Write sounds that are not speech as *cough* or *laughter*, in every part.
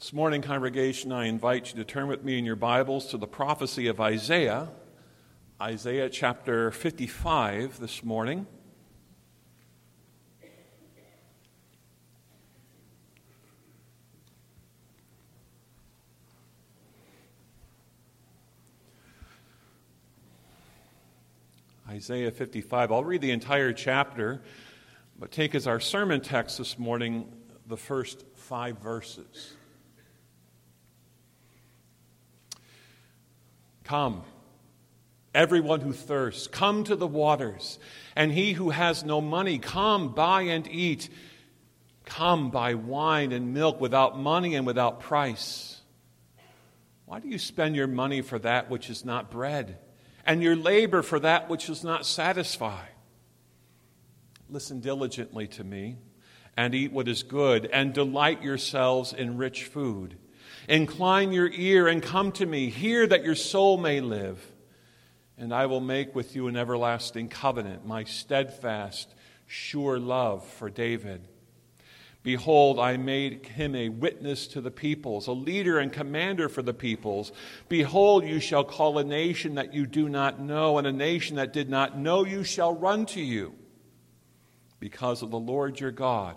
This morning, congregation, I invite you to turn with me in your Bibles to the prophecy of Isaiah, Isaiah chapter 55 this morning. Isaiah 55. I'll read the entire chapter, but take as our sermon text this morning the first five verses. Come, everyone who thirsts, come to the waters. And he who has no money, come, buy and eat. Come, buy wine and milk without money and without price. Why do you spend your money for that which is not bread, and your labor for that which does not satisfy? Listen diligently to me, and eat what is good, and delight yourselves in rich food. Incline your ear and come to me. Hear that your soul may live. And I will make with you an everlasting covenant, my steadfast, sure love for David. Behold, I made him a witness to the peoples, a leader and commander for the peoples. Behold, you shall call a nation that you do not know, and a nation that did not know you shall run to you because of the Lord your God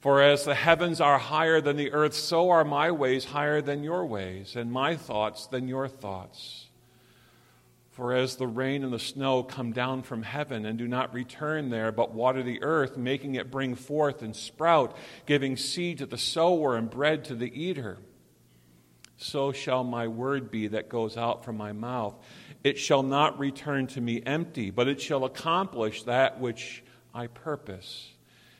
For as the heavens are higher than the earth, so are my ways higher than your ways, and my thoughts than your thoughts. For as the rain and the snow come down from heaven and do not return there, but water the earth, making it bring forth and sprout, giving seed to the sower and bread to the eater, so shall my word be that goes out from my mouth. It shall not return to me empty, but it shall accomplish that which I purpose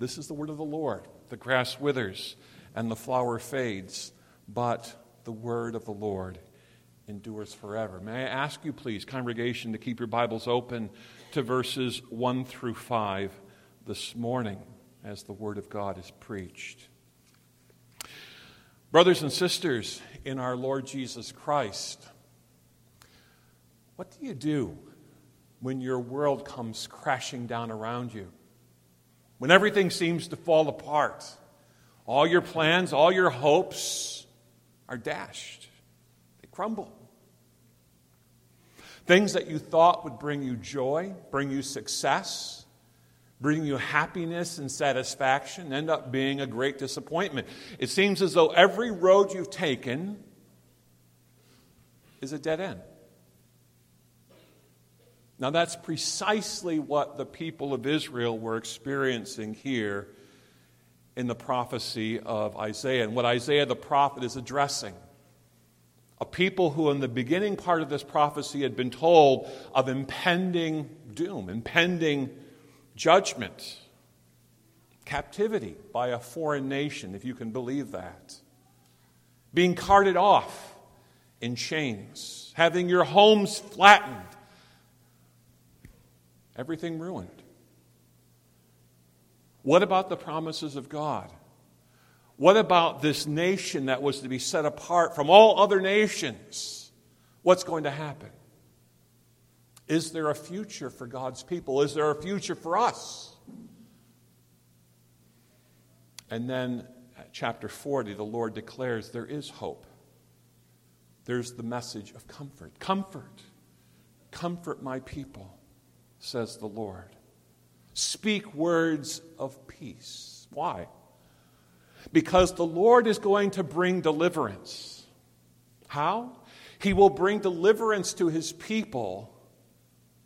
This is the word of the Lord. The grass withers and the flower fades, but the word of the Lord endures forever. May I ask you, please, congregation, to keep your Bibles open to verses 1 through 5 this morning as the word of God is preached. Brothers and sisters in our Lord Jesus Christ, what do you do when your world comes crashing down around you? When everything seems to fall apart. All your plans, all your hopes are dashed, they crumble. Things that you thought would bring you joy, bring you success, bring you happiness and satisfaction end up being a great disappointment. It seems as though every road you've taken is a dead end. Now, that's precisely what the people of Israel were experiencing here in the prophecy of Isaiah, and what Isaiah the prophet is addressing. A people who, in the beginning part of this prophecy, had been told of impending doom, impending judgment, captivity by a foreign nation, if you can believe that, being carted off in chains, having your homes flattened Everything ruined. What about the promises of God? What about this nation that was to be set apart from all other nations? What's going to happen? Is there a future for God's people? Is there a future for us? And then at chapter 40, the Lord declares there is hope. There's the message of comfort. Comfort. Comfort my people says the Lord. Speak words of peace. Why? Because the Lord is going to bring deliverance. How? He will bring deliverance to his people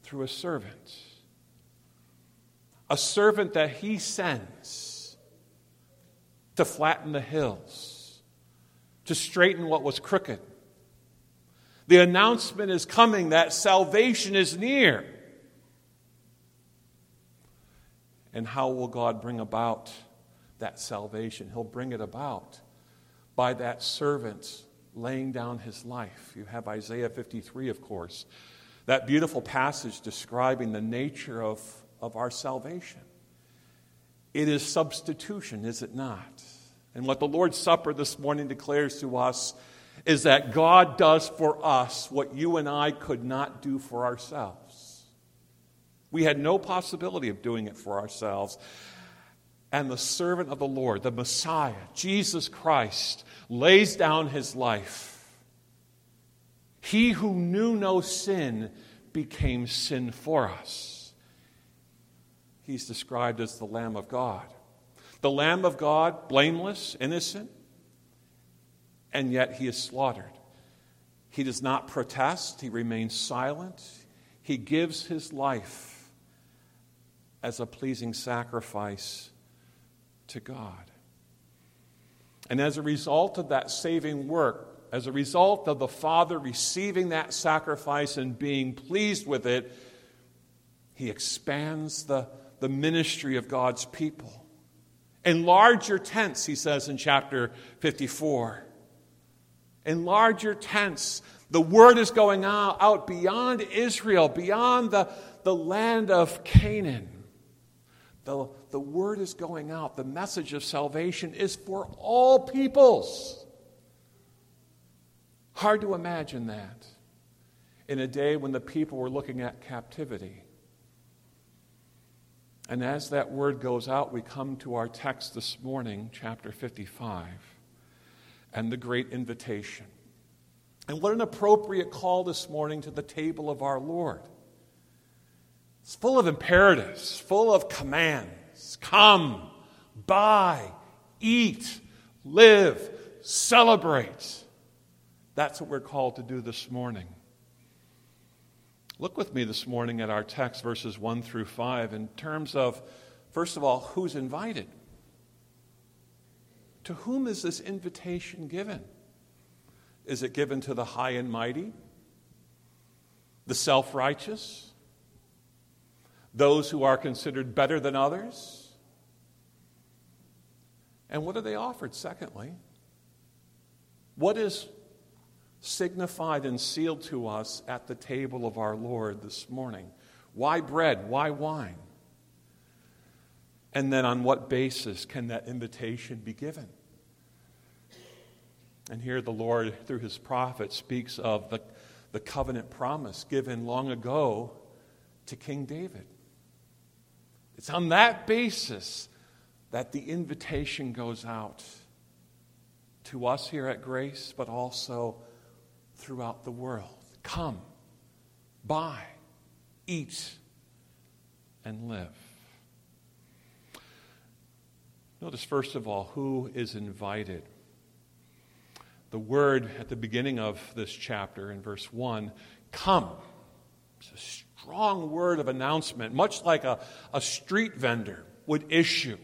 through a servant. A servant that he sends to flatten the hills, to straighten what was crooked. The announcement is coming that salvation is near. And how will God bring about that salvation? He'll bring it about by that servant laying down his life. You have Isaiah 53, of course, that beautiful passage describing the nature of, of our salvation. It is substitution, is it not? And what the Lord's Supper this morning declares to us is that God does for us what you and I could not do for ourselves. We had no possibility of doing it for ourselves. And the servant of the Lord, the Messiah, Jesus Christ, lays down his life. He who knew no sin became sin for us. He's described as the Lamb of God. The Lamb of God, blameless, innocent, and yet he is slaughtered. He does not protest, he remains silent. He gives his life as a pleasing sacrifice to God. And as a result of that saving work, as a result of the Father receiving that sacrifice and being pleased with it, he expands the, the ministry of God's people. Enlarge your tents, he says in chapter 54. Enlarge your tents. The word is going out, out beyond Israel, beyond the, the land of Canaan. The, the word is going out. The message of salvation is for all peoples. Hard to imagine that in a day when the people were looking at captivity. And as that word goes out, we come to our text this morning, chapter 55, and the great invitation. And what an appropriate call this morning to the table of our Lord. It's full of imperatives, full of commands. Come, buy, eat, live, celebrate. That's what we're called to do this morning. Look with me this morning at our text, verses 1 through 5, in terms of, first of all, who's invited? To whom is this invitation given? Is it given to the high and mighty, the self righteous, those who are considered better than others? And what are they offered, secondly? What is signified and sealed to us at the table of our Lord this morning? Why bread? Why wine? And then on what basis can that invitation be given? And here the Lord, through his prophet, speaks of the, the covenant promise given long ago to King David. It's on that basis that the invitation goes out to us here at Grace, but also throughout the world. Come, buy, eat, and live. Notice, first of all, who is invited. The word at the beginning of this chapter in verse 1 come. It's strong word of announcement, much like a, a street vendor would issue,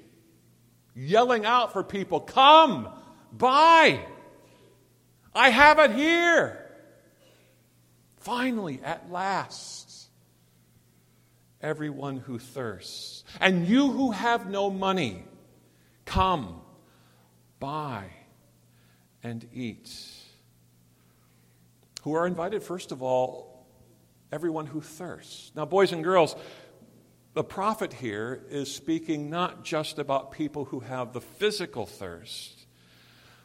yelling out for people, Come, buy. I have it here. Finally, at last, everyone who thirsts, and you who have no money, come, buy, and eat. Who are invited, first of all, everyone who thirsts. Now, boys and girls, the prophet here is speaking not just about people who have the physical thirst,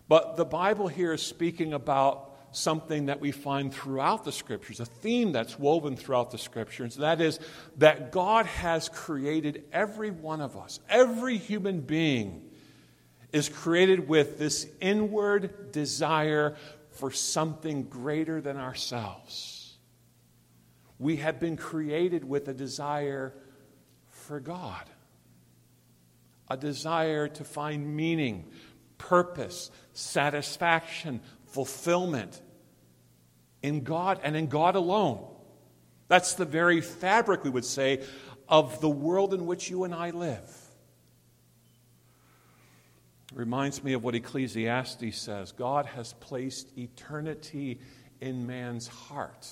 but the Bible here is speaking about something that we find throughout the scriptures, a theme that's woven throughout the scriptures. That is, that God has created every one of us, every human being is created with this inward desire for something greater than ourselves. We have been created with a desire for God, a desire to find meaning, purpose, satisfaction, fulfillment in God and in God alone. That's the very fabric, we would say, of the world in which you and I live. It reminds me of what Ecclesiastes says God has placed eternity in man's heart.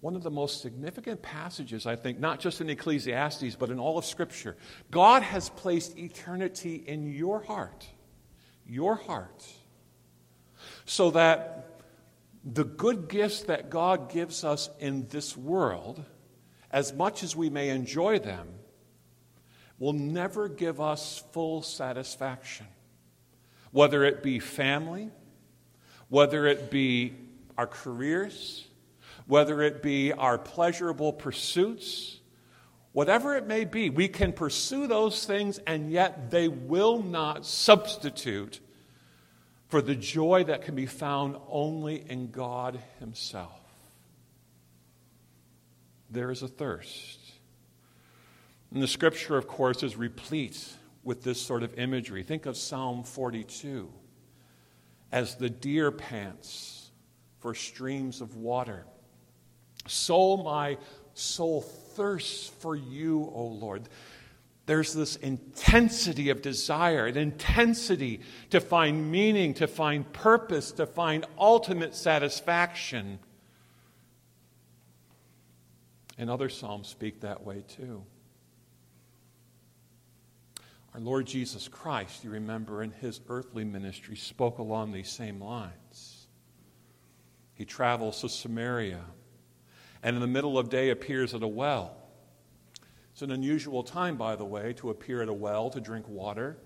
One of the most significant passages, I think, not just in Ecclesiastes, but in all of Scripture. God has placed eternity in your heart, your heart, so that the good gifts that God gives us in this world, as much as we may enjoy them, will never give us full satisfaction. Whether it be family, whether it be our careers, whether it be our pleasurable pursuits, whatever it may be, we can pursue those things and yet they will not substitute for the joy that can be found only in God Himself. There is a thirst. And the scripture, of course, is replete with this sort of imagery. Think of Psalm 42 as the deer pants for streams of water. So my soul thirsts for you, O Lord there's this intensity of desire, an intensity to find meaning, to find purpose, to find ultimate satisfaction. And other Psalms speak that way too. Our Lord Jesus Christ, you remember, in his earthly ministry, spoke along these same lines. He travels to Samaria and in the middle of day appears at a well. It's an unusual time, by the way, to appear at a well to drink water.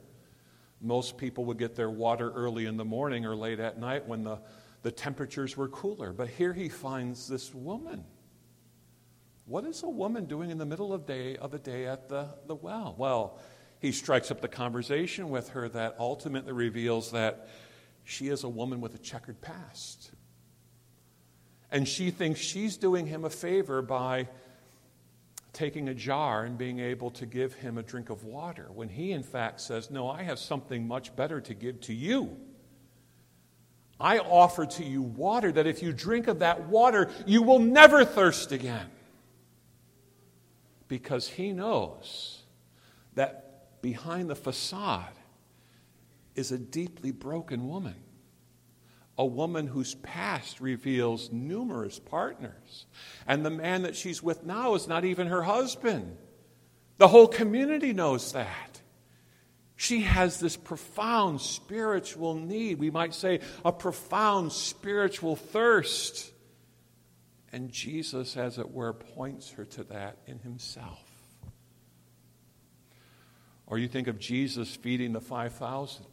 Most people would get their water early in the morning or late at night when the, the temperatures were cooler. But here he finds this woman. What is a woman doing in the middle of, day, of the day at the, the well? Well, he strikes up the conversation with her that ultimately reveals that she is a woman with a checkered past. And she thinks she's doing him a favor by taking a jar and being able to give him a drink of water, when he, in fact, says, No, I have something much better to give to you. I offer to you water that if you drink of that water, you will never thirst again. Because he knows that behind the facade is a deeply broken woman a woman whose past reveals numerous partners. And the man that she's with now is not even her husband. The whole community knows that. She has this profound spiritual need. We might say a profound spiritual thirst. And Jesus, as it were, points her to that in himself. Or you think of Jesus feeding the 5,000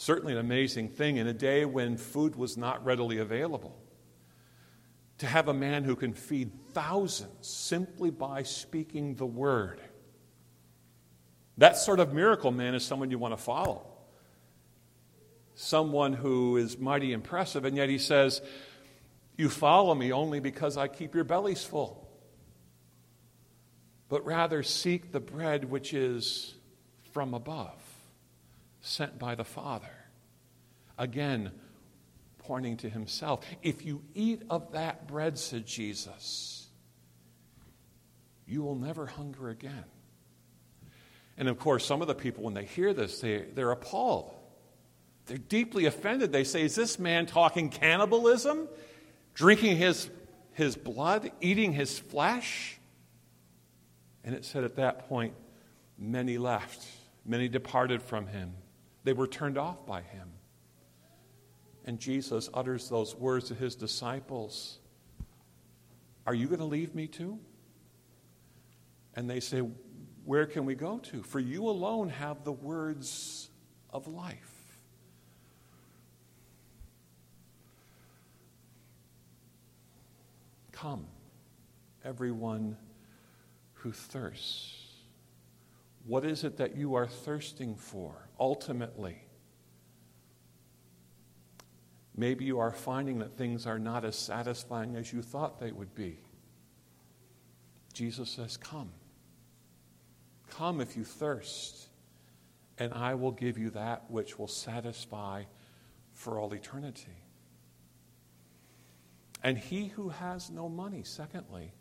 certainly an amazing thing in a day when food was not readily available. To have a man who can feed thousands simply by speaking the word. That sort of miracle man is someone you want to follow. Someone who is mighty impressive, and yet he says, You follow me only because I keep your bellies full. But rather seek the bread which is from above sent by the Father. Again, pointing to himself. If you eat of that bread, said Jesus, you will never hunger again. And of course, some of the people, when they hear this, they, they're appalled. They're deeply offended. They say, Is this man talking cannibalism? Drinking his, his blood? Eating his flesh? And it said at that point, many left, many departed from him. They were turned off by him. And Jesus utters those words to his disciples Are you going to leave me too? And they say, Where can we go to? For you alone have the words of life. Come, everyone who thirsts. What is it that you are thirsting for ultimately? Maybe you are finding that things are not as satisfying as you thought they would be. Jesus says, Come. Come if you thirst. and I will give you that which will satisfy for all eternity. And he who has no money, secondly,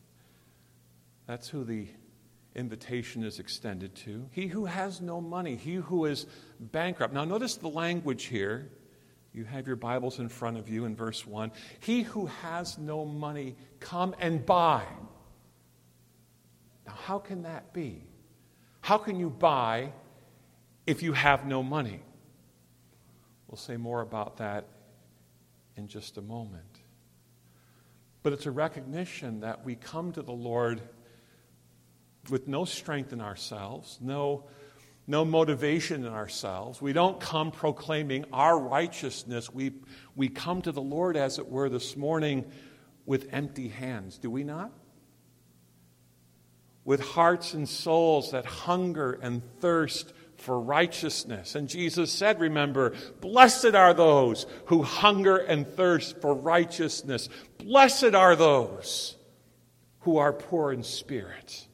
that's who the invitation is extended to. He who has no money, he who is bankrupt. Now, notice the language here. You have your Bibles in front of you in verse 1. He who has no money, come and buy. Now, how can that be? How can you buy if you have no money? We'll say more about that in just a moment. But it's a recognition that we come to the Lord with no strength in ourselves, no, no motivation in ourselves. We don't come proclaiming our righteousness. We, we come to the Lord, as it were, this morning with empty hands, do we not? With hearts and souls that hunger and thirst for righteousness. And Jesus said, remember, blessed are those who hunger and thirst for righteousness. Blessed are those who are poor in spirit.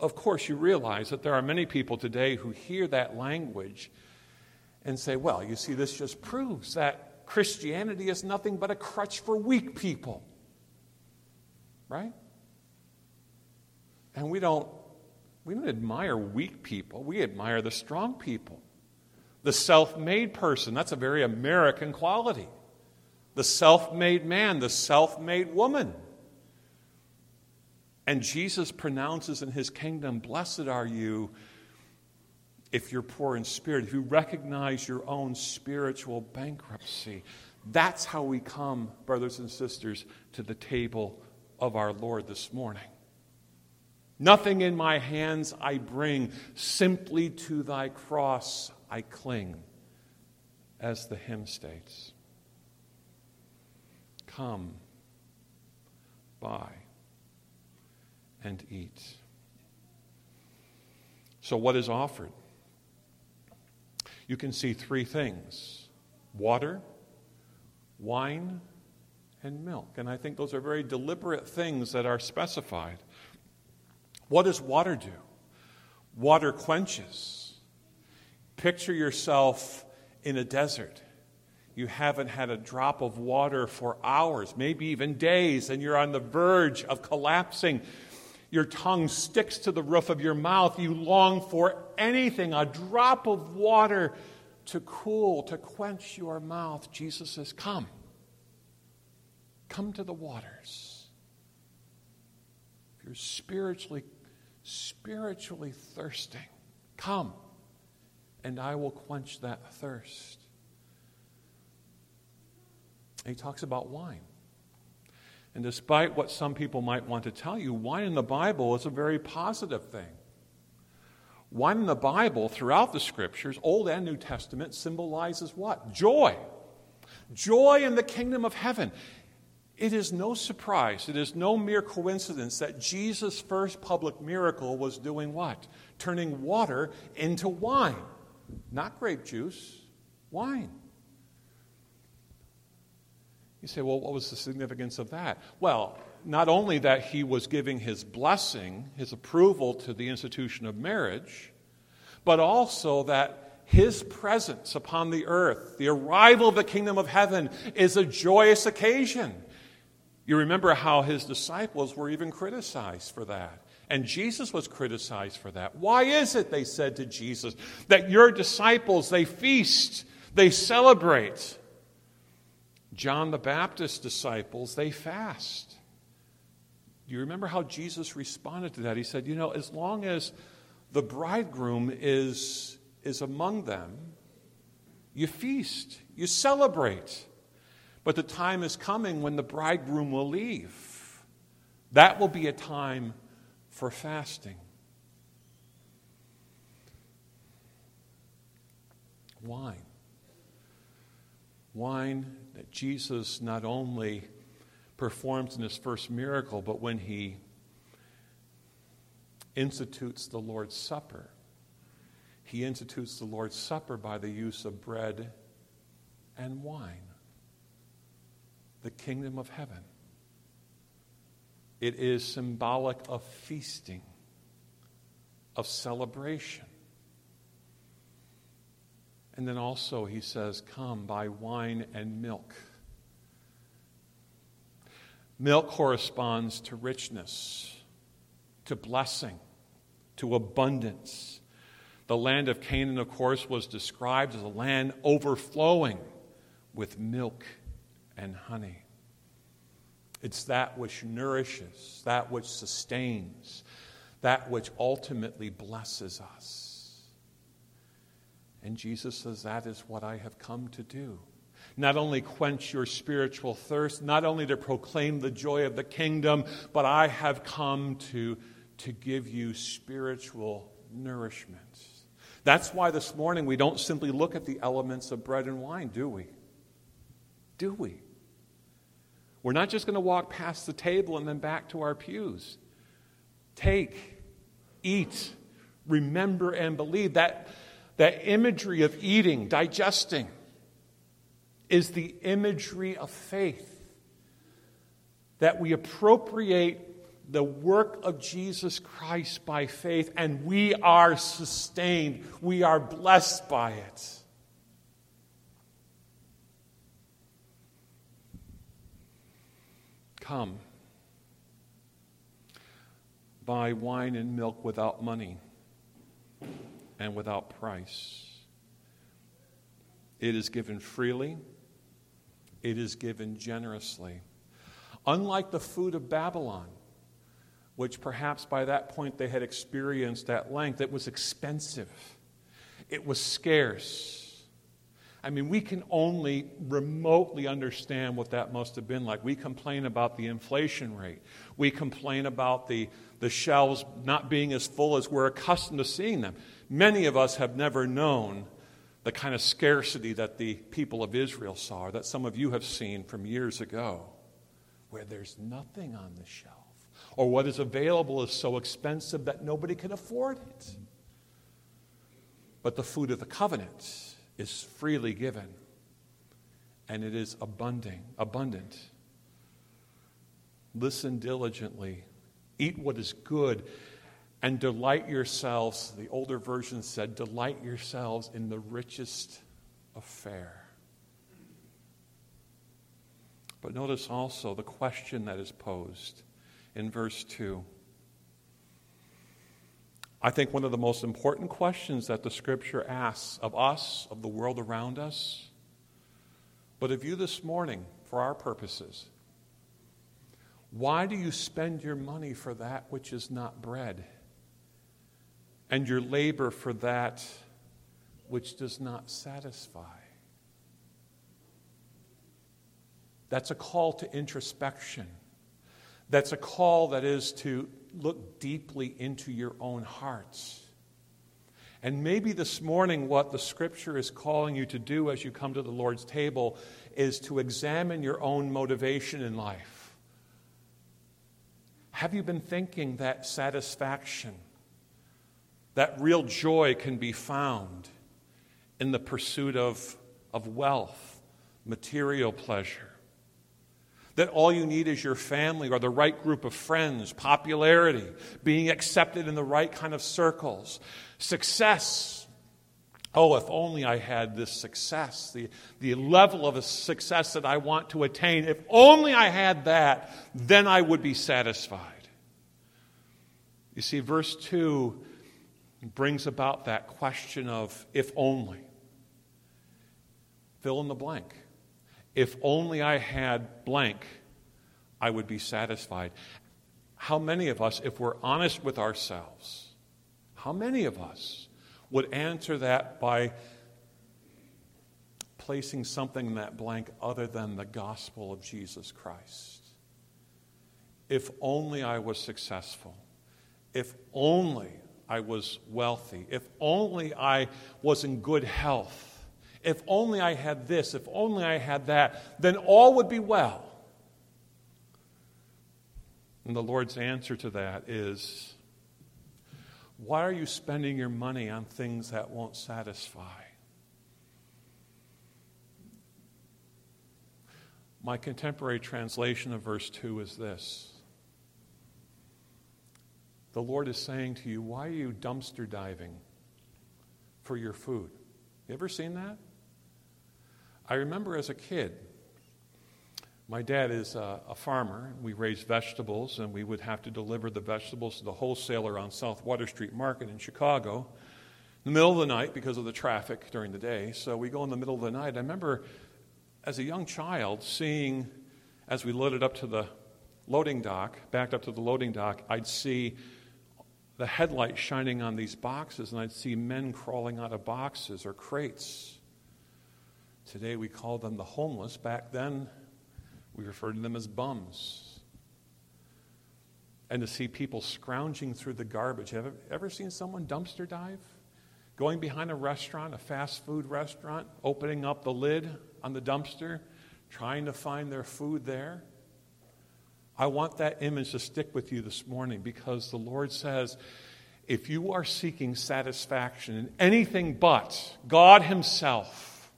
Of course, you realize that there are many people today who hear that language and say, well, you see, this just proves that Christianity is nothing but a crutch for weak people. Right? And we don't we don't admire weak people, we admire the strong people. The self made person, that's a very American quality. The self made man, the self made woman. And Jesus pronounces in his kingdom, Blessed are you if you're poor in spirit, if you recognize your own spiritual bankruptcy. That's how we come, brothers and sisters, to the table of our Lord this morning. Nothing in my hands I bring, simply to thy cross I cling, as the hymn states. Come, buy, and eat. So, what is offered? You can see three things water, wine, and milk. And I think those are very deliberate things that are specified. What does water do? Water quenches. Picture yourself in a desert. You haven't had a drop of water for hours, maybe even days, and you're on the verge of collapsing. Your tongue sticks to the roof of your mouth. You long for anything, a drop of water to cool, to quench your mouth. Jesus says, Come. Come to the waters. If you're spiritually spiritually thirsting, come and I will quench that thirst. he talks about wine. And despite what some people might want to tell you, wine in the Bible is a very positive thing. Wine in the Bible, throughout the scriptures, Old and New Testament, symbolizes what? Joy. Joy in the kingdom of heaven. It is no surprise, it is no mere coincidence that Jesus' first public miracle was doing what? Turning water into wine. Not grape juice, wine. You say, well, what was the significance of that? Well, not only that he was giving his blessing, his approval to the institution of marriage, but also that his presence upon the earth, the arrival of the kingdom of heaven, is a joyous occasion. You remember how his disciples were even criticized for that. And Jesus was criticized for that. Why is it, they said to Jesus, that your disciples, they feast, they celebrate? John the Baptist's disciples, they fast. Do you remember how Jesus responded to that? He said, You know, as long as the bridegroom is, is among them, you feast, you celebrate. But the time is coming when the bridegroom will leave. That will be a time for fasting. Wine. Wine that Jesus not only performs in his first miracle, but when he institutes the Lord's Supper, he institutes the Lord's Supper by the use of bread and wine the kingdom of heaven. It is symbolic of feasting, of celebration. And then also he says, Come, buy wine and milk. Milk corresponds to richness, to blessing, to abundance. The land of Canaan, of course, was described as a land overflowing with milk and honey. It's that which nourishes, that which sustains, that which ultimately blesses us. And Jesus says, That is what I have come to do. Not only quench your spiritual thirst, not only to proclaim the joy of the kingdom, but I have come to, to give you spiritual nourishment. That's why this morning we don't simply look at the elements of bread and wine, do we? Do we? We're not just going to walk past the table and then back to our pews. Take, eat, remember, and believe. That, that imagery of eating, digesting, is the imagery of faith. That we appropriate the work of Jesus Christ by faith and we are sustained, we are blessed by it. Come, buy wine and milk without money and without price. It is given freely, it is given generously. Unlike the food of Babylon, which perhaps by that point they had experienced at length, it was expensive, it was scarce. I mean, we can only remotely understand what that must have been like. We complain about the inflation rate. We complain about the, the shelves not being as full as we're accustomed to seeing them. Many of us have never known the kind of scarcity that the people of Israel saw, or that some of you have seen from years ago, where there's nothing on the shelf, or what is available is so expensive that nobody can afford it. But the food of the covenant, is freely given and it is abundant abundant listen diligently eat what is good and delight yourselves the older version said delight yourselves in the richest affair but notice also the question that is posed in verse 2 I think one of the most important questions that the scripture asks of us, of the world around us, but of you this morning for our purposes. Why do you spend your money for that which is not bread, and your labor for that which does not satisfy? That's a call to introspection. That's a call that is to look deeply into your own hearts. And maybe this morning, what the scripture is calling you to do as you come to the Lord's table is to examine your own motivation in life. Have you been thinking that satisfaction, that real joy can be found in the pursuit of, of wealth, material pleasure? that all you need is your family or the right group of friends, popularity, being accepted in the right kind of circles, success. Oh, if only I had this success, the, the level of success that I want to attain, if only I had that, then I would be satisfied. You see, verse 2 brings about that question of if only. Fill in the blank. If only I had blank, I would be satisfied. How many of us, if we're honest with ourselves, how many of us would answer that by placing something in that blank other than the gospel of Jesus Christ? If only I was successful. If only I was wealthy. If only I was in good health if only I had this, if only I had that, then all would be well. And the Lord's answer to that is why are you spending your money on things that won't satisfy? My contemporary translation of verse 2 is this The Lord is saying to you, Why are you dumpster diving for your food? You ever seen that? I remember as a kid, my dad is a, a farmer. We raised vegetables, and we would have to deliver the vegetables to the wholesaler on South Water Street Market in Chicago in the middle of the night because of the traffic during the day. So we go in the middle of the night. I remember as a young child seeing, as we loaded up to the loading dock, backed up to the loading dock, I'd see the headlights shining on these boxes, and I'd see men crawling out of boxes or crates. Today we call them the homeless. Back then, we refer to them as bums. And to see people scrounging through the garbage. Have you ever seen someone dumpster dive? Going behind a restaurant, a fast food restaurant, opening up the lid on the dumpster, trying to find their food there. I want that image to stick with you this morning because the Lord says, if you are seeking satisfaction in anything but God Himself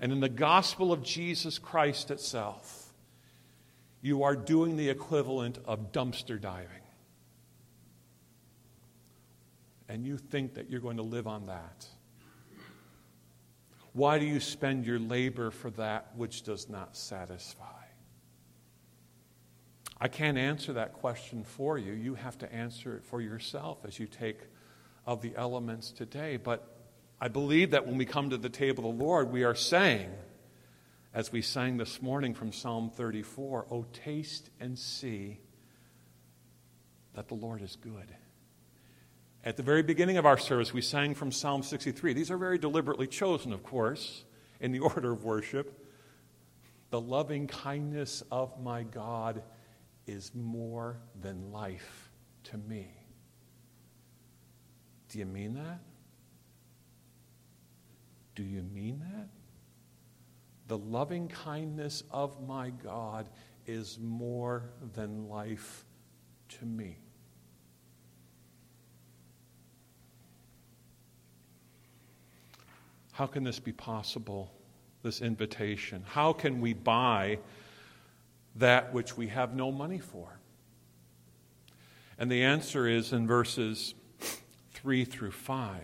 and in the gospel of Jesus Christ itself, you are doing the equivalent of dumpster diving. And you think that you're going to live on that. Why do you spend your labor for that which does not satisfy? I can't answer that question for you. You have to answer it for yourself as you take of the elements today. But I believe that when we come to the table of the Lord, we are saying, as we sang this morning from Psalm 34, Oh, taste and see that the Lord is good. At the very beginning of our service, we sang from Psalm 63. These are very deliberately chosen, of course, in the *laughs* order of worship. The loving kindness of my God is more than life to me. Do you mean that? Do you mean that? The loving kindness of my God is more than life to me. How can this be possible, this invitation? How can we buy that which we have no money for? And the answer is in verses 3 through 5.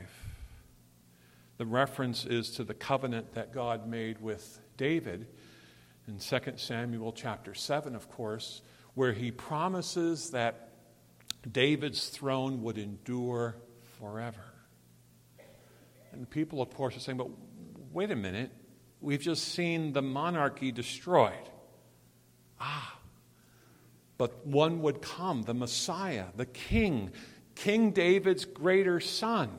The reference is to the covenant that God made with David in 2 Samuel chapter 7, of course, where he promises that David's throne would endure forever. And the people, of course, are saying, but wait a minute, we've just seen the monarchy destroyed. Ah, but one would come, the Messiah, the King, King David's greater son,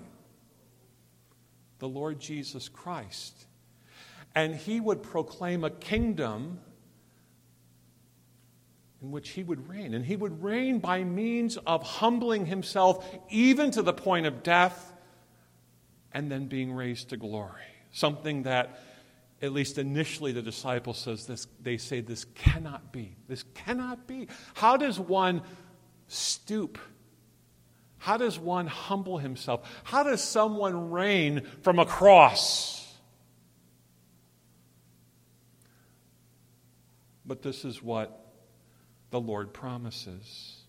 the Lord Jesus Christ. And he would proclaim a kingdom in which he would reign. And he would reign by means of humbling himself even to the point of death and then being raised to glory. Something that at least initially the disciples says this they say this cannot be. This cannot be. How does one stoop? How does one humble himself? How does someone reign from a cross but this is what the lord promises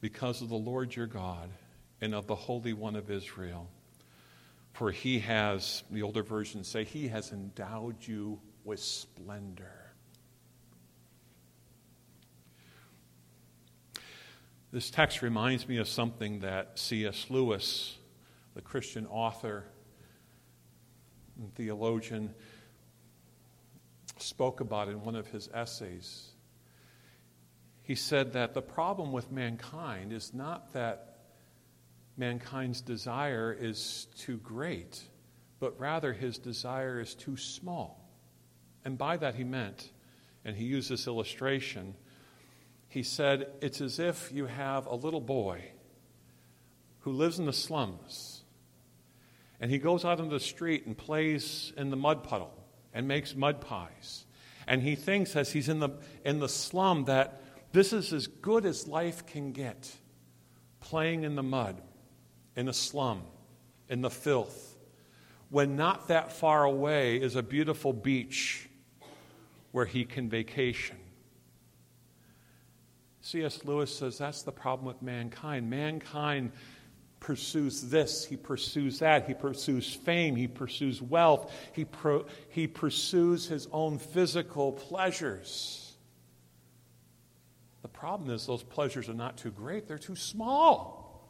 because of the lord your god and of the holy one of israel for he has, the older versions say, he has endowed you with splendor. This text reminds me of something that C.S. Lewis, the Christian author and theologian, spoke about in one of his essays. He said that the problem with mankind is not that mankind's desire is too great, but rather his desire is too small. And by that he meant, and he used this illustration, he said, It's as if you have a little boy who lives in the slums, and he goes out into the street and plays in the mud puddle and makes mud pies. And he thinks, as he's in the, in the slum, that this is as good as life can get, playing in the mud in a slum, in the filth, when not that far away is a beautiful beach where he can vacation. C.S. Lewis says that's the problem with mankind. Mankind pursues this, he pursues that, he pursues fame, he pursues wealth, he, pro- he pursues his own physical pleasures. The problem is, those pleasures are not too great, they're too small.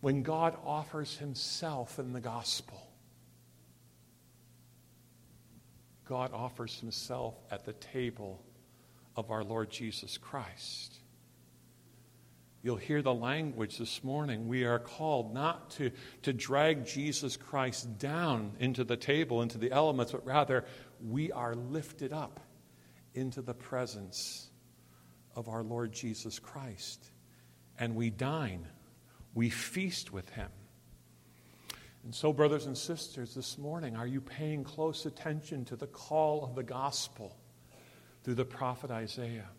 When God offers himself in the gospel, God offers himself at the table of our Lord Jesus Christ. You'll hear the language this morning. We are called not to, to drag Jesus Christ down into the table, into the elements, but rather we are lifted up into the presence of our Lord Jesus Christ. And we dine, we feast with him. And so, brothers and sisters, this morning, are you paying close attention to the call of the gospel through the prophet Isaiah?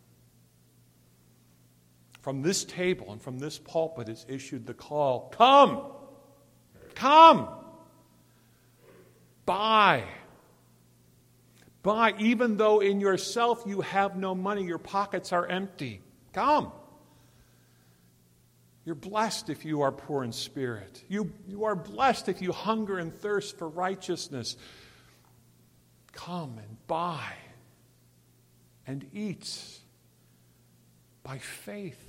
From this table and from this pulpit is issued the call Come! Come! Buy! Buy, even though in yourself you have no money, your pockets are empty. Come! You're blessed if you are poor in spirit. You, you are blessed if you hunger and thirst for righteousness. Come and buy and eat by faith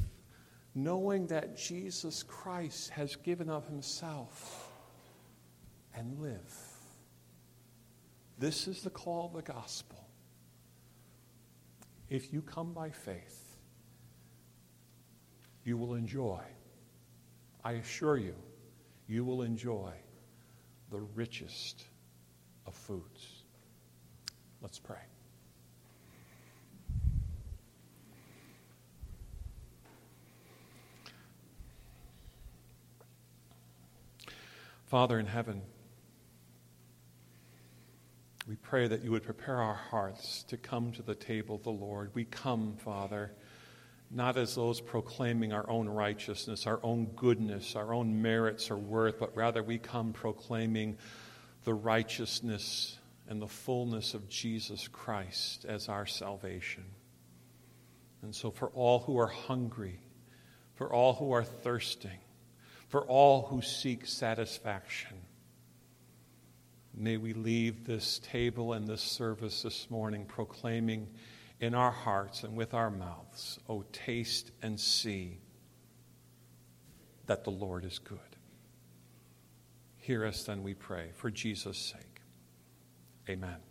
knowing that Jesus Christ has given of himself and live. This is the call of the gospel. If you come by faith, you will enjoy, I assure you, you will enjoy the richest of foods. Let's pray. Father in heaven, we pray that you would prepare our hearts to come to the table of the Lord. We come, Father, not as those proclaiming our own righteousness, our own goodness, our own merits or worth, but rather we come proclaiming the righteousness and the fullness of Jesus Christ as our salvation. And so, for all who are hungry, for all who are thirsting, for all who seek satisfaction. May we leave this table and this service this morning proclaiming in our hearts and with our mouths, Oh, taste and see that the Lord is good. Hear us then, we pray, for Jesus' sake. Amen.